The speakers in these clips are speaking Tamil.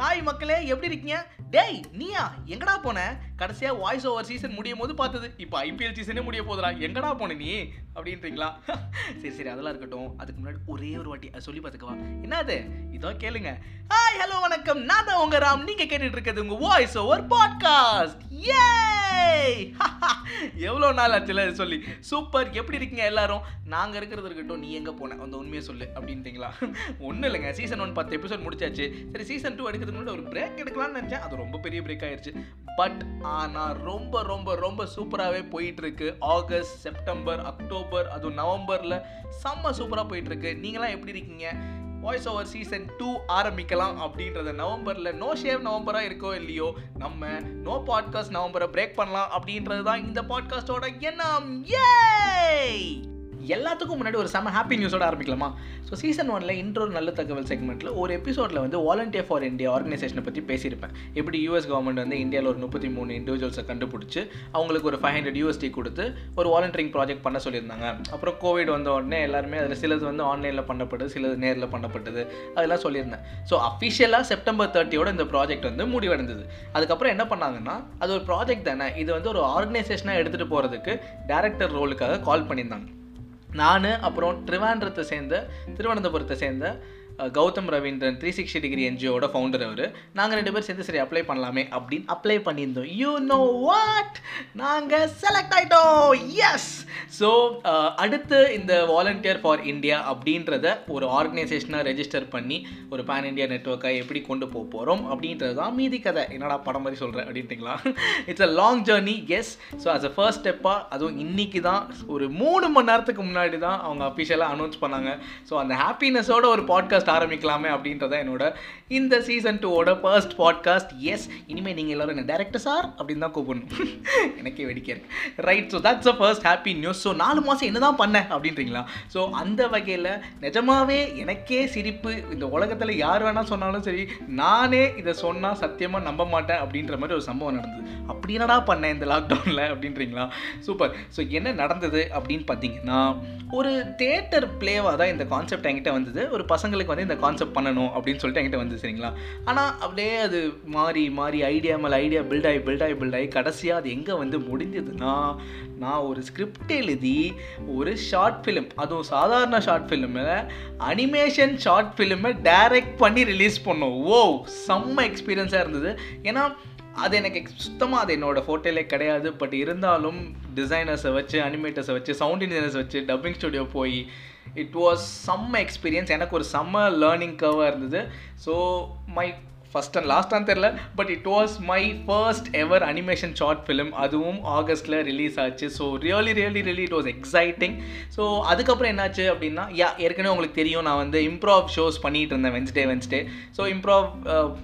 ஹாய் மக்களே எப்படி இருக்கீங்க? டேய் நீயா? எங்கடா போன? கடைசியாக வாய்ஸ் ஓவர் சீசன் முடியும் போது பார்த்தது. இப்போ ஐபிஎல் சீசனே முடிய போதுடா எங்கடா போன நீ? அப்படின்றீங்களா? சரி சரி அதெல்லாம் இருக்கட்டும். அதுக்கு முன்னாடி ஒரே ஒரு வாட்டி அதை சொல்லி பார்த்துக்கவா? என்னது இதோ கேளுங்க. ஹாய் ஹலோ வணக்கம். நான் தான் உங்க ராம். நீங்கள் கேட்டுட்டு இருக்கிறது உங்க வாய்ஸ் ஓவர் பாட்காஸ்ட் ஏ எவ்வளோ நாள் ஆச்சுல சொல்லி. சூப்பர். எப்படி இருக்கீங்க எல்லாரும்? நாங்கள் இருக்கிறது இருக்கட்டும் நீ எங்கே போன? அந்த உண்மையை சொல்லு அப்படின்ட்டீங்களா? ஒன்றும் இல்லைங்க. சீசன் ஒன் பத்து எபிசோட் முடிச்சாச்சு. சரி சீசன் டூ எடுக்கிறதுக்கு முன்னாடி ஒரு பிரேக் எடுக்கலாம்னு நினச்சேன். அது ரொம்ப பெரிய பிரேக் ஆயிடுச்சு பட் ஆனால் ரொம்ப ரொம்ப ரொம்ப சூப்பராகவே போயிட்டுருக்கு. ஆகஸ்ட் செப்டம்பர் அக்டோபர் அதுவும் நவம்பரில் செம்ம சூப்பராக போயிட்டுருக்கு. நீங்களாம் எப்படி இருக்கீங்க? வாய்ஸ் ஓவர் சீசன் டூ ஆரம்பிக்கலாம் அப்படின்றத நவம்பரில் நோ ஷேவ் நவம்பராக இருக்கோ இல்லையோ நம்ம நோ பாட்காஸ்ட் நவம்பரை பிரேக் பண்ணலாம் அப்படின்றது தான் இந்த பாட்காஸ்டோட எண்ணம். ஏய் எல்லாத்துக்கும் முன்னாடி ஒரு செம ஹாப்பி நியூஸோட ஆரம்பிக்கலாமா? ஸோ சீசன் ஒனில் இன்ட்ரோ நல்ல தகவல் செக்மெண்ட்டில் ஒரு எபிசோடில் வந்து வாலண்டியர் ஃபார் இந்தியா ஆர்கனைசேஷனை பற்றி பேசியிருப்பேன். எப்படி யூஎஸ் கவர்மெண்ட் வந்து இந்தியாவில் ஒரு முப்பத்தி மூணு இண்டிவிஜுவல்ஸை கண்டுபிடிச்சி அவங்களுக்கு ஒரு ஃபைவ் ஹண்ட்ரட் யூஎஸ்டி கொடுத்து ஒரு வாலண்டியரிங் ப்ராஜெக்ட் பண்ண சொல்லியிருந்தாங்க. அப்புறம் கோவிட் வந்த உடனே எல்லாருமே அதில் சிலது வந்து ஆன்லைனில் பண்ணப்பட்டது சிலது நேரில் பண்ணப்பட்டது அதெல்லாம் சொல்லியிருந்தேன். ஸோ அஃபிஷியலாக செப்டம்பர் தேர்ட்டியோட இந்த ப்ராஜெக்ட் வந்து முடிவடைந்தது. அதுக்கப்புறம் என்ன பண்ணாங்கன்னா அது ஒரு ப்ராஜெக்ட் தானே இது வந்து ஒரு ஆர்கனைசேஷனாக எடுத்துகிட்டு போகிறதுக்கு டேரக்டர் ரோலுக்காக கால் பண்ணியிருந்தாங்க. நான் அப்புறம் ட்ரிவாண்ட்ரத்தை சேர்ந்த திருவனந்தபுரத்தை சேர்ந்த Gautham Ravindran three sixty degree என்ஜிஓட founder அவர். நாங்கள் ரெண்டு பேரும் சேர்ந்து சரி அப்ளை பண்ணலாமே அப்படின்னு அப்ளை பண்ணியிருந்தோம். யூ நோ வாட் நாங்கள் செலக்ட் ஆகிட்டோம் எஸ் ஸோ uh, அடுத்து இந்த வாலண்டியர் ஃபார் இந்தியா அப்படின்றத ஒரு ஆர்கனைசேஷனாக ரெஜிஸ்டர் பண்ணி ஒரு பேன் இந்தியா நெட்ஒர்க்கை எப்படி கொண்டு போக போகிறோம் அப்படின்றது தான் மீதி கதை. என்னடா படம் மாதிரி சொல்கிறேன் அப்படின்ட்டிங்களா? It's a long journey yes so as a first ஸ்டெப்பாக அதுவும் இன்னைக்கு தான் ஒரு மூணு மணி நேரத்துக்கு முன்னாடி தான் அவங்க அஃபிஷியலாக அனௌன்ஸ் பண்ணாங்க. ஸோ அந்த ஹாப்பினஸோட ஒரு பாட்காஸ்ட் ஆரம்பிக்கலாமே அப்படின்றத என்னோட இந்த சீசன் டூவோட ஃபர்ஸ்ட் பாட்காஸ்ட் எஸ் இனிமேல் நீங்கள் எல்லாரும் என்ன டேரக்டர் சார் அப்படின்னு தான் கூப்பிடணும். எனக்கே வெடிக்க right so that's a first happy new news so நாலு மாதம் என்ன தான் பண்ணேன் அப்படின்றீங்களா? ஸோ அந்த வகையில் நிஜமாவே எனக்கே சிரிப்பு. இந்த உலகத்தில் யார் வேணால் சொன்னாலும் சரி நானே இதை சொன்னால் சத்தியமாக நம்ப மாட்டேன் அப்படின்ற மாதிரி ஒரு சம்பவம் நடந்தது. அப்படி என்னடா பண்ணேன் இந்த லாக்டவுனில் அப்படின்றீங்களா? சூப்பர் ஸோ என்ன நடந்தது அப்படின்னு பார்த்தீங்கன்னா ஒரு தேட்டர் பிளேவாக தான் இந்த கான்செப்ட் என்கிட்ட வந்தது. ஒரு பசங்களுக்கு வந்து இந்த கான்செப்ட் பண்ணணும் அப்படின்னு சொல்லிட்டு என்கிட்ட வந்து சரிங்களா? ஆனால் அப்படியே அது மாறி மாறி ஐடியா மேலே ஐடியா பில்ட் ஆகி பில்ட் ஆகி பில்ட் ஆகி கடைசியாக அது எங்கே வந்து முடிஞ்சதுன்னா நான் ஒரு ஸ்கிரிப்ட் எழுதி ஒரு ஷார்ட் ஃபிலிம் அதுவும் சாதாரண ஷார்ட் ஃபிலிமில் அனிமேஷன் ஷார்ட் ஃபிலிமை டைரக்ட் பண்ணி ரிலீஸ் பண்ணோம். ஓ செம்ம எக்ஸ்பீரியன்ஸாக இருந்தது. ஏன்னா அது எனக்கு சுத்தமாக அது என்னோடய ஃபோட்டோலே கிடையாது. பட் இருந்தாலும் டிசைனர்ஸை வச்சு அனிமேட்டர்ஸை வச்சு சவுண்ட் இன்ஜினியர்ஸ் வச்சு டப்பிங் ஸ்டுடியோ போய் இட் வாஸ் செம்ம எக்ஸ்பீரியன்ஸ் எனக்கு ஒரு செம்ம லேர்னிங் கர்வாக இருந்தது. ஸோ மை ஃபஸ்ட் அண்ட் லாஸ்ட்டான்னு தெரில but it was my first ever animation short film அதுவும் ஆகஸ்ட்டில் ரிலீஸ் ஆச்சு. So really really really it was exciting so அதுக்கப்புறம் என்னாச்சு அப்படின்னா யா ஏற்கனவே உங்களுக்கு தெரியும் நான் வந்து இம்ப்ராவ் ஷோஸ் பண்ணிகிட்டு இருந்தேன் வென்ஸ்டே வென்ஸ்டே ஸோ இம்ப்ராவ்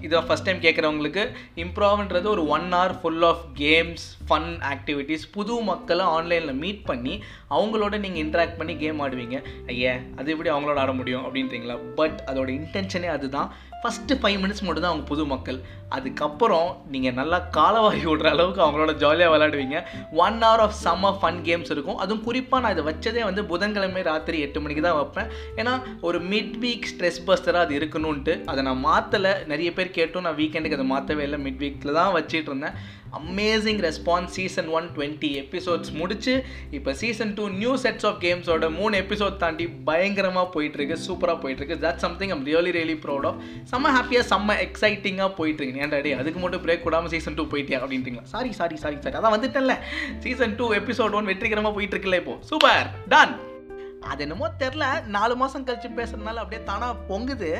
இதை ஃபஸ்ட் டைம் கேட்குறவங்களுக்கு இம்ப்ராவ்ன்றது ஒரு one hour full of games fun activities புது மக்களை ஆன்லைனில் மீட் பண்ணி அவங்களோட நீங்கள் இன்ட்ராக்ட் பண்ணி கேம் ஆடுவீங்க. ஐயா அது எப்படி அவங்களோட ஆட முடியும் அப்படின்றீங்களா? பட் அதோட இன்டென்ஷனே அதுதான். ஃபஸ்ட்டு ஃபைவ் மினிட்ஸ் மட்டும் தான் அவங்க புது மக்கள். அதுக்கப்புறம் நீங்கள் நல்லா காலவாரி விடுற அளவுக்கு அவங்களோட ஜாலியாக விளையாடுவீங்க. One hour of summer fun games இருக்கும். அதுவும் குறிப்பாக நான் இதை வச்சதே வந்து புதன்கிழமை ராத்திரி எட்டு மணிக்கு தான் வைப்பேன். ஏன்னா ஒரு மிட் வீக் ஸ்ட்ரெஸ் பஸ்டராக அது இருக்கணும்ன்ட்டு. அதை நான் மாற்றலை நிறைய பேர் கேட்டும். நான் வீக்கெண்டுக்கு அதை மாற்றவே இல்லை. மிட் வீக்கில் தான் வச்சிட்டு இருந்தேன். Amazing response season one twenty episodes முடிச்சு இப்போ season two new sets of கேம்ஸோட மூணு எபிசோட் தாண்டி பயங்கரமாக போயிட்டுருக்கு சூப்பராக போயிட்டுருக்கு. That something I'm really really proud of செம்ம ஹாப்பியாக செம்ம எக்ஸைட்டிங்காக போயிட்டுருக்கு ஏன்டா டே அதுக்கு மட்டும் பிரேக் விடாமல் சீசன் டூ போயிட்டியா அப்படின்றீங்களா? சாரி சாரி சாரி சாரி அதான் வந்துட்டேன்ல. சீசன் டூ எபிசோட் ஒன் வெற்றிகரமாக போயிட்டுருக்குல்ல இப்போ. சூப்பர் டன் அது என்னமோ தெரில. நாலு மாதம் கழிச்சு பேசுறதுனால அப்படியே தானாக பொங்குது.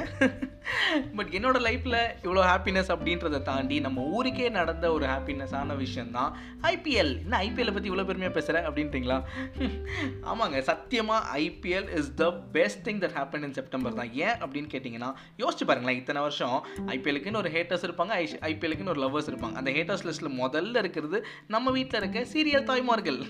பட் என்னோட லைஃப்பில் இவ்வளோ ஹாப்பினஸ் அப்படின்றத தாண்டி நம்ம ஊருக்கே நடந்த ஒரு ஹாப்பினஸான விஷயந்தான் ஐபிஎல் என்ன ஐபிஎல்லை பற்றி இவ்வளோ பெருமையாக பேசுகிறேன் அப்படின்றீங்களா? ஆமாங்க. சத்தியமாக IPL is the best thing that happen in September தான். ஏன் அப்படின்னு கேட்டிங்கன்னா யோசிச்சு பாருங்களேன். இத்தனை வருஷம் ஐபிஎலுக்குன்னு ஒரு ஹேட்டர்ஸ் இருப்பாங்க ஐ ஐபிஎலுக்குன்னு ஒரு லவ்வர்ஸ் இருப்பாங்க. அந்த ஹேட்டர்ஸ் லிஸ்ட்டில் முதல்ல இருக்கிறது நம்ம வீட்டில் இருக்க சீரியல் தாய்மார்கள்.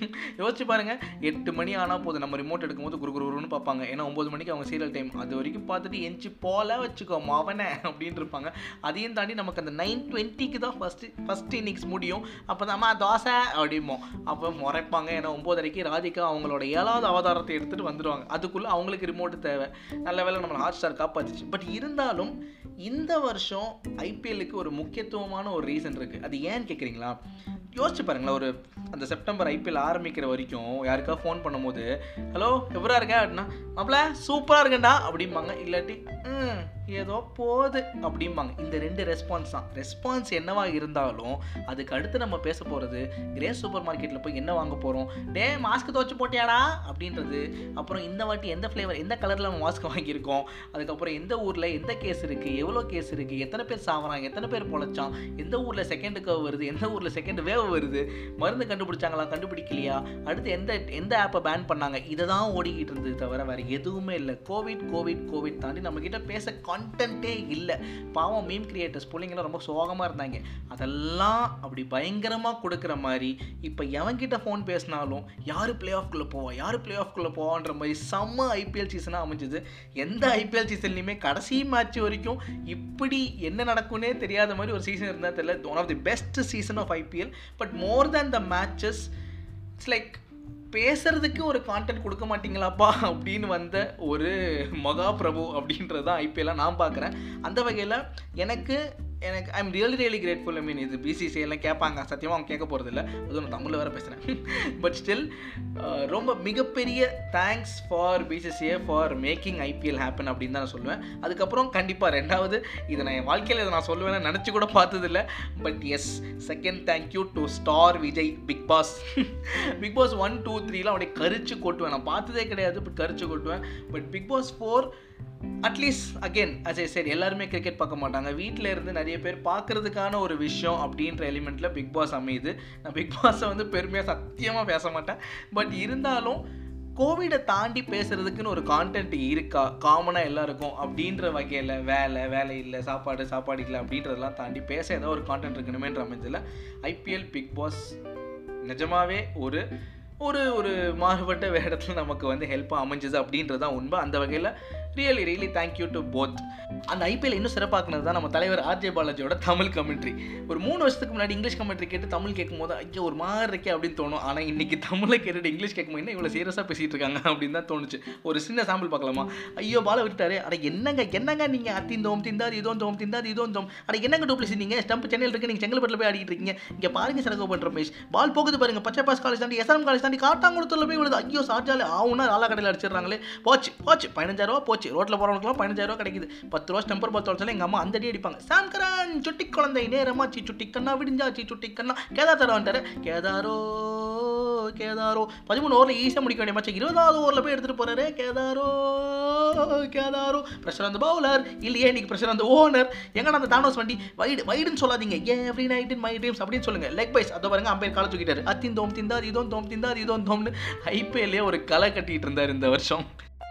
யோசிச்சு பாருங்கள் எட்டு மணி ஆனால் போதும். நம்ம ரிமோட் எடுக்கும்போது குரு குருன்னு பார்ப்பாங்க. ஏன்னா ஒம்பது மணிக்கு அவங்க சீரியல் டைம் அது வரைக்கும் பார்த்துட்டு எஞ்சி போல வச்சுக்கோ மவனை அப்படின்னு இருப்பாங்க. அதையும் தாண்டி நமக்கு அந்த நைன் டுவெண்ட்டிக்கு தான் ஃபஸ்ட்டு ஃபஸ்ட் இன்னிங்ஸ் முடியும். அப்போ தான் அம்மா தோசை அப்படிமோ அப்போ முறைப்பாங்க. ஏன்னா ஒம்போதரைக்கு ராதிகா அவங்களோட ஏழாவது அவதாரத்தை எடுத்துகிட்டு வந்துடுவாங்க அதுக்குள்ளே அவங்களுக்கு ரிமோட்டு தேவை. நல்ல வேலை நம்ம ஹாட் ஸ்டார் காப்பாத்துச்சு. பட் இருந்தாலும் இந்த வருஷம் ஐபிஎல்லுக்கு ஒரு முக்கியத்துவமான ஒரு ரீசன் இருக்குது அது ஏன்னு கேட்குறீங்களா யோசிச்சு பாருங்களேன் ஒரு அந்த செப்டம்பர் ஐபிஎல் ஆரம்பிக்கிற வரைக்கும் யாருக்காவது ஃபோன் பண்ணும்போது ஹலோ எப்படா இருக்கேன் அப்படின்னா மாப்பிள சூப்பராக இருக்கேன்டா அப்படிம்பாங்க. இல்லாட்டி ம் ஏதோ போகுது அப்படிம்பாங்க. இந்த ரெண்டு ரெஸ்பான்ஸ் தான். ரெஸ்பான்ஸ் என்னவா இருந்தாலும் அதுக்கு அடுத்து நம்ம பேச போகிறது கிரேஸ் சூப்பர் மார்க்கெட்டில் போய் என்ன வாங்க போகிறோம் டே மாஸ்க் துவச்சி போட்டியாடா? அப்படின்றது. அப்புறம் இந்த வாட்டி எந்த ஃப்ளேவர் எந்த கலரில் நம்ம மாஸ்க் வாங்கியிருக்கோம்? அதுக்கப்புறம் எந்த ஊரில் எந்த கேஸ் இருக்குது எவ்வளோ கேஸ் இருக்குது எத்தனை பேர் சாவறாங்க எத்தனை பேர் பொழைச்சான்? எந்த ஊரில் செகண்ட் கவ் வருது? எந்த ஊரில் செகண்ட் வேவ் வருது? மருந்து கண்டுபிடிச்சாங்களா? கண்டுபிடிக்கலையா? அடுத்து எந்த எந்த ஆப்பை பேன் பண்ணாங்க? இதை தான் ஓடிக்கிட்டு இருந்தது தவிர வேறு எதுவுமே இல்லை. கோவிட் கோவிட் கோவிட் தாண்டி நம்மக்கிட்ட பேச கான்டென்ட்டே இல்லை. பாவம் மீம் கிரியேட்டர்ஸ் பிள்ளைங்களாம் ரொம்ப சோகமாக இருந்தாங்க. அதெல்லாம் அப்படி பயங்கரமாக கொடுக்குற மாதிரி இப்போ எவன்கிட்ட ஃபோன் பேசினாலும் யார் பிளே ஆஃப்குள்ளே போவா? யார் பிளே ஆஃப்குள்ளே போவான்ற மாதிரி செம்ம ஐபிஎல் சீசனாக அமைஞ்சது. எந்த ஐபிஎல் சீசன்லையுமே கடைசி மேட்ச் வரைக்கும் இப்படி என்ன நடக்கும்னே தெரியாத மாதிரி ஒரு சீசன் இருந்தால் தெரியல. One of the best season of IPL but more than the matches it's like பேசுறதுக்கு ஒரு கான்டென்ட் கொடுக்க மாட்டீங்களாப்பா? அப்படின்னு வந்த ஒரு மகா பிரபு அப்படின்றது தான் ஐபிஎல்லாம் நான் பார்க்குறேன். அந்த வகையில் எனக்கு எனக்கு I'm really really grateful I mean இது பிசிசி எல்லாம் கேட்பாங்க சத்தியமாக அவங்க கேட்க போகிறது இல்லை அதுவும் நான் தமிழில் வேறு பேசுகிறேன் பட் ஸ்டில் uh, ரொம்ப மிகப்பெரிய thanks for BCCI for making IPL happen அப்படின்னு தான் நான் சொல்லுவேன். அதுக்கப்புறம் கண்டிப்பாக ரெண்டாவது இதை நான் என் வாழ்க்கையில் இதை நான் சொல்லுவேன்னு நினச்சி கூட பார்த்ததில்ல. But yes second thank you to Star Vijay Bigg Boss Bigg Boss one two த்ரீலாம் அப்படியே கரிச்சு கொட்டுவேன். நான் பார்த்ததே கிடையாது பட் கரிச்சு கொட்டுவேன். But Bigg Boss four at least again Ajay சரி எல்லாருமே கிரிக்கெட் பார்க்க மாட்டாங்க. வீட்டில் இருந்து நிறைய பேர் பார்க்குறதுக்கான ஒரு விஷயம் அப்படின்ற எலிமெண்ட்டில் பிக் பாஸ் அமையுது. நான் பிக் பாஸை வந்து பெருமையாக சத்தியமாக பேச மாட்டேன். பட் இருந்தாலும் கோவிடை தாண்டி பேசுறதுக்குன்னு ஒரு கான்டென்ட் இருக்கா? காமனாக எல்லாருக்கும் அப்படின்ற வகையில் வேலை வேலை இல்லை சாப்பாடு சாப்பாடு இல்லை அப்படின்றதெல்லாம் தாண்டி பேச ஏதோ ஒரு கான்டென்ட் இருக்கணுமேன்ற அமைஞ்சதில் ஐபிஎல் பிக் பாஸ் நிஜமாவே ஒரு ஒரு ஒரு மாறுபட்ட வேடத்தில் நமக்கு வந்து ஹெல்ப்பாக அமைஞ்சது அப்படின்றது தான் உண்மை. அந்த வகையில் really really thank you to both அந்த ஐபிஎல் இன்னும் சிறப்பாக்குனது தான் நம்ம தலைவர் ஆர்ஜே பாலாஜியோட தமிழ் கமெண்ட்ரி ஒரு மூணு வருஷத்துக்கு முன்னாடி இங்கிலீஷ் கமெண்ட்ரி கேட்டு தமிழ் கேட்கும்போது ஐயோ ஒரு மாதிரி இருக்கே அப்படின்னு தோணும். ஆனால் இன்னைக்கு தமிழை கேட்டுட்டு இங்கிலீஷ் கேட்கும்போது என்ன இவ்வளோ சீரியஸாக பேசிகிட்டு இருக்காங்க அப்படின்னு தான் தோணுச்சு. ஒரு சின்ன சாம்பிள் பார்க்கலாமா? ஐயோ பால விட்டாரு அட என்னங்க என்னங்க நீங்கள் அத்திந்தோம் திந்தாது இதோம் தோம் திந்தாது இதோம் தோம். அட என்னங்க டூப்ளிசி நீங்கள் ஸ்டம்ப் சென்னையில் இருக்கு நீங்கள் செங்கல்பட்டில் போய் ஆடிட்டு இருக்கீங்க. இங்கே பாருங்க சரகோ பண்ணுற ரமேஷ். பால் போகுது பாருங்க பச்சை பாஸ் காலேஜ் தாண்டி எஸ்எம் காலேஜ் தாண்டி காட்டாங்குளத்தில் போய் விழுது. ஐயோ சார்ஜாலே ஆவுனா ஆலா கடையில் அடிச்சிடுறாங்களே. போச்சு போச்சு பதினஞ்சாயிரம் ரூபா போச்சு. ரோட்டில் போகிறவங்களுக்குலாம் பதினஞ்சாயிரம் ரூபா கிடைக்குது. பத்து ரூபா டெம்பர் பத்து வச்சாலும் எங்கள் அம்மா அந்த அடி அடிப்பாங்க. சாம்கரன் சுட்டி குழந்தை நேரமாச்சு சுட்டி கண்ணா விடிஞ்சாச்சு சுட்டி கண்ணா. கேதார் தர வந்துட்டாரு கேதாரோ கேதாரோ. பதிமூணு ஓவரில் ஈஸியாக முடிக்க வேண்டிய மேட்ச் இருபதாவது ஓவரில் போய் எடுத்துகிட்டு போகிறாரு கேதாரோ கேதாரோ. பிரஷர் அந்த பவுலர் இல்லையே இன்னைக்கு பிரஷர் அந்த ஓனர் எங்கடா அந்த தானோஸ் வண்டி? வைடு வைடுன்னு சொல்லாதீங்க. Every night in my dreams அப்படின்னு சொல்லுங்க. லெக் பைஸ் அதை பாருங்க அம்பேர் கால தூக்கிட்டாரு. அத்தின் தோம் திந்தாது இதோம் தோம் திந்தாது இதோம் தோம்னு. ஐபிஎல்லே ஒரு களை கட்டிகிட்டு இருந்தார் இந்த வருஷம்.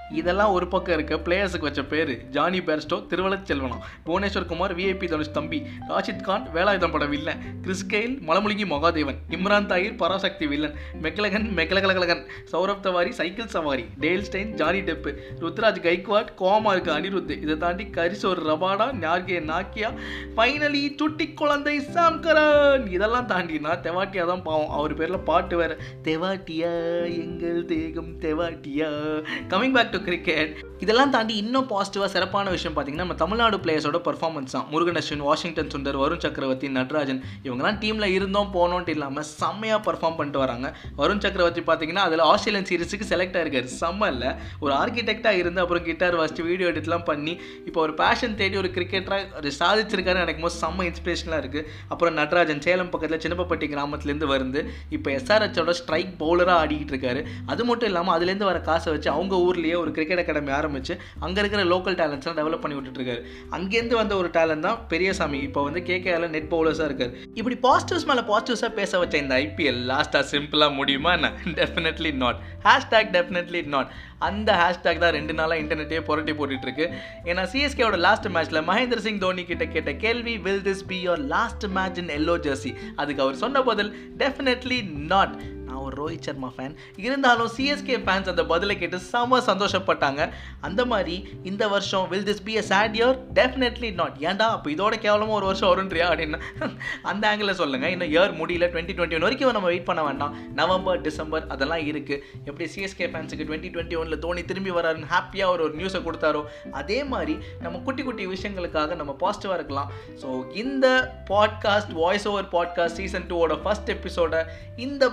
இதெல்லாம் ஒரு பக்கம் இருக்க பிளேயர்ஸுக்கு வச்ச பேர். ஜானி பேர்ஸ்டோ திருவள்ளச்செல்வனம் புவனேஸ்வர் குமார் விஐபி தனுஷ் தம்பி. ராஷித் கான் வேலாயுதம் பட வில்லன். கிறிஸ் கெயில் மலமுழுகி மகாதேவன். இம்ரான் தாயிர் பராசக்தி வில்லன். மெக்லகன் மெக்லகலகலகன் சௌரப் தவாரி சைக்கிள் சவாரி. Dale Steyn Johnny Depp. Ruturaj Gaikwad coma இருக்கு அனிருத். இதை தாண்டி கரிசோர் ரபாடா ஞார்கே நாக்கியா. ஃபைனலி சுட்டி குழந்தை சாம்கரன். இதெல்லாம் தாண்டினா தெவாட்டியா தான் பாவம். அவர் பேரில் பாட்டு வேற. தெவாட்டியா எங்கள் தேகம் Tewatia. Coming back to cricket இதெல்லாம் தாண்டி இன்னும் பாசிட்டிவாக சிறப்பான விஷயம் பார்த்தீங்கன்னா நம்ம தமிழ்நாடு பிளேயர்ஸோட பர்ஃபார்மன்ஸ் தான். முருகன் அஸ்வின் வாஷிங்டன் சுந்தர் வருண் சக்கரவர்த்தி நட்ராஜன் இவங்கெல்லாம் டீமில் இருந்தோம் போனோன்ட்டு இல்லாமல் செம்மையாக பர்ஃபார்ம் பண்ணிட்டு வராங்க. வருண் சக்கரவர்த்தி பார்த்தீங்கன்னா அதில் ஆஸ்திரேலியன் சீரிஸுக்கு செலக்ட் ஆயிருக்காரு செம்ம இல்லை. ஒரு ஆர்கிடெக்டாக இருந்து அப்புறம் கிட்டார் வாசிச்சு வீடியோ எடிட்லாம் பண்ணி இப்போ ஒரு பேஷன் தேடி ஒரு கிரிக்கெட்டராக ஒரு சாதிச்சிருக்காரு நினைக்கும் போது செம்ம இன்ஸ்பிரேஷனாக இருக்குது அப்புறம் நட்ராஜன் சேலம் பக்கத்தில் சின்னப்பப்பட்டி கிராமத்துலேருந்து வந்து இப்போ எஸ்ஆர்ஹெச்சோட ஸ்ட்ரைக் பவுலராக ஆடிக்கிட்டு இருக்காரு. அது மட்டும் இல்லாமல் அதுலேருந்து வர காசை வச்சு அவங்க ஊர்லேயே ஒரு கிரிக்கெட் அகாடமி ஆரம்பித்து அங்கே இருக்கிற லோக்கல் டேலண்ட்ஸ்லாம் டெவலப் பண்ணி விட்டுட்டு இருக்காரு அங்கேருந்து வந்த ஒரு டேலண்ட் தான் பெரியசாமி. இப்போ வந்து கேகேஆரில் நெட் பவுலர்ஸாக இருக்கார். இப்படி பாசிட்டிவ்ஸ் மேலே பாசிட்டிவ்ஸாக பேச வச்ச இந்த ஐபிஎல் லாஸ்ட்டாக சிம்பிளாக முடியுமா என்ன? Definitely not hashtag definitely not அந்த ஹேஷ்டேக் தான் ரெண்டு நாளாக இன்டர்நெட்டே புரட்டி போட்டுட்ருக்கு ஏன்னா சிஎஸ்கேவோட லாஸ்ட் மேட்ச்சில் மகேந்திர சிங் தோனி கிட்ட கேட்ட கேள்வி will this be your last match in yellow jersey அதுக்கு அவர் சொன்ன பதில் டெஃபினெட்லி நாட் நான் ஒரு ரோஹித் சர்மா ஃபேன் இருந்தாலும் சிஎஸ்கே ஃபேன்ஸ் அந்த பதிலை கேட்டு செம சந்தோஷப்பட்டாங்க. அந்த மாதிரி இந்த வருஷம் will this be a sad year definitely not ஏன்டா அப்போ இதோட கேவலமாக ஒரு வருஷம் வரும்ன்றியா அப்படின்னு அந்த ஆங்கிளில் சொல்லுங்கள் இன்னும் இயர் முடியல டுவெண்ட்டி டுவெண்ட்டி ஒன் வரைக்கும் நம்ம வெயிட் பண்ண வேண்டாம். நவம்பர் டிசம்பர் அதெல்லாம் இருக்குது எப்படி சிஎஸ்கே ஃபேன்ஸுக்கு டுவெண்ட்டி டுவெண்ட்டி ஒனில் தோனி திரும்பி வராருன்னு ஹாப்பியாக ஒரு ஒரு நியூஸை கொடுத்தாரோ அதே மாதிரி நம்ம குட்டி குட்டி விஷயங்களுக்காக நம்ம பாசிட்டிவாக இருக்கலாம். ஸோ இந்த podcast voice over podcast season டூவோட ஃபர்ஸ்ட் எபிசோட இந்த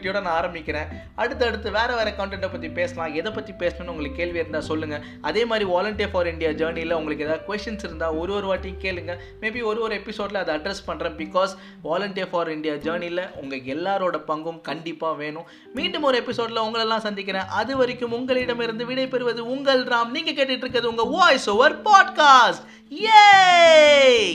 பாசிட்டிவிட்டியோட நான் ஆரம்பிக்கிறேன். அடுத்தடுத்து வேறு வேறு கண்டென்ட்டை பற்றி பேசலாம். எதை பற்றி பேசணும்னு உங்களுக்கு கேள்வி இருந்தால் சொல்லுங்கள் அதே மாதிரி வாலண்டியர் ஃபார் இந்தியா ஜேர்னியில் உங்களுக்கு ஏதாவது கொஷின்ஸ் இருந்தால் ஒரு ஒரு வாட்டி கேளுங்க. மேபி ஒரு ஒரு எபிசோடில் அதை அட்ரஸ் பண்ணுறேன் பிகாஸ் வாலண்டியர் ஃபார் இந்தியா ஜேர்னியில் உங்கள் எல்லாரோட பங்கும் கண்டிப்பாக வேணும். மீண்டும் ஒரு எபிசோடில் உங்களெல்லாம் சந்திக்கிறேன். அது வரைக்கும் உங்களிடமிருந்து விடைபெறுவது உங்கள் ராம். நீங்கள் கேட்டுட்டு இருக்கிறது உங்கள் வாய்ஸ் ஓவர் பாட்காஸ்ட் ஏய்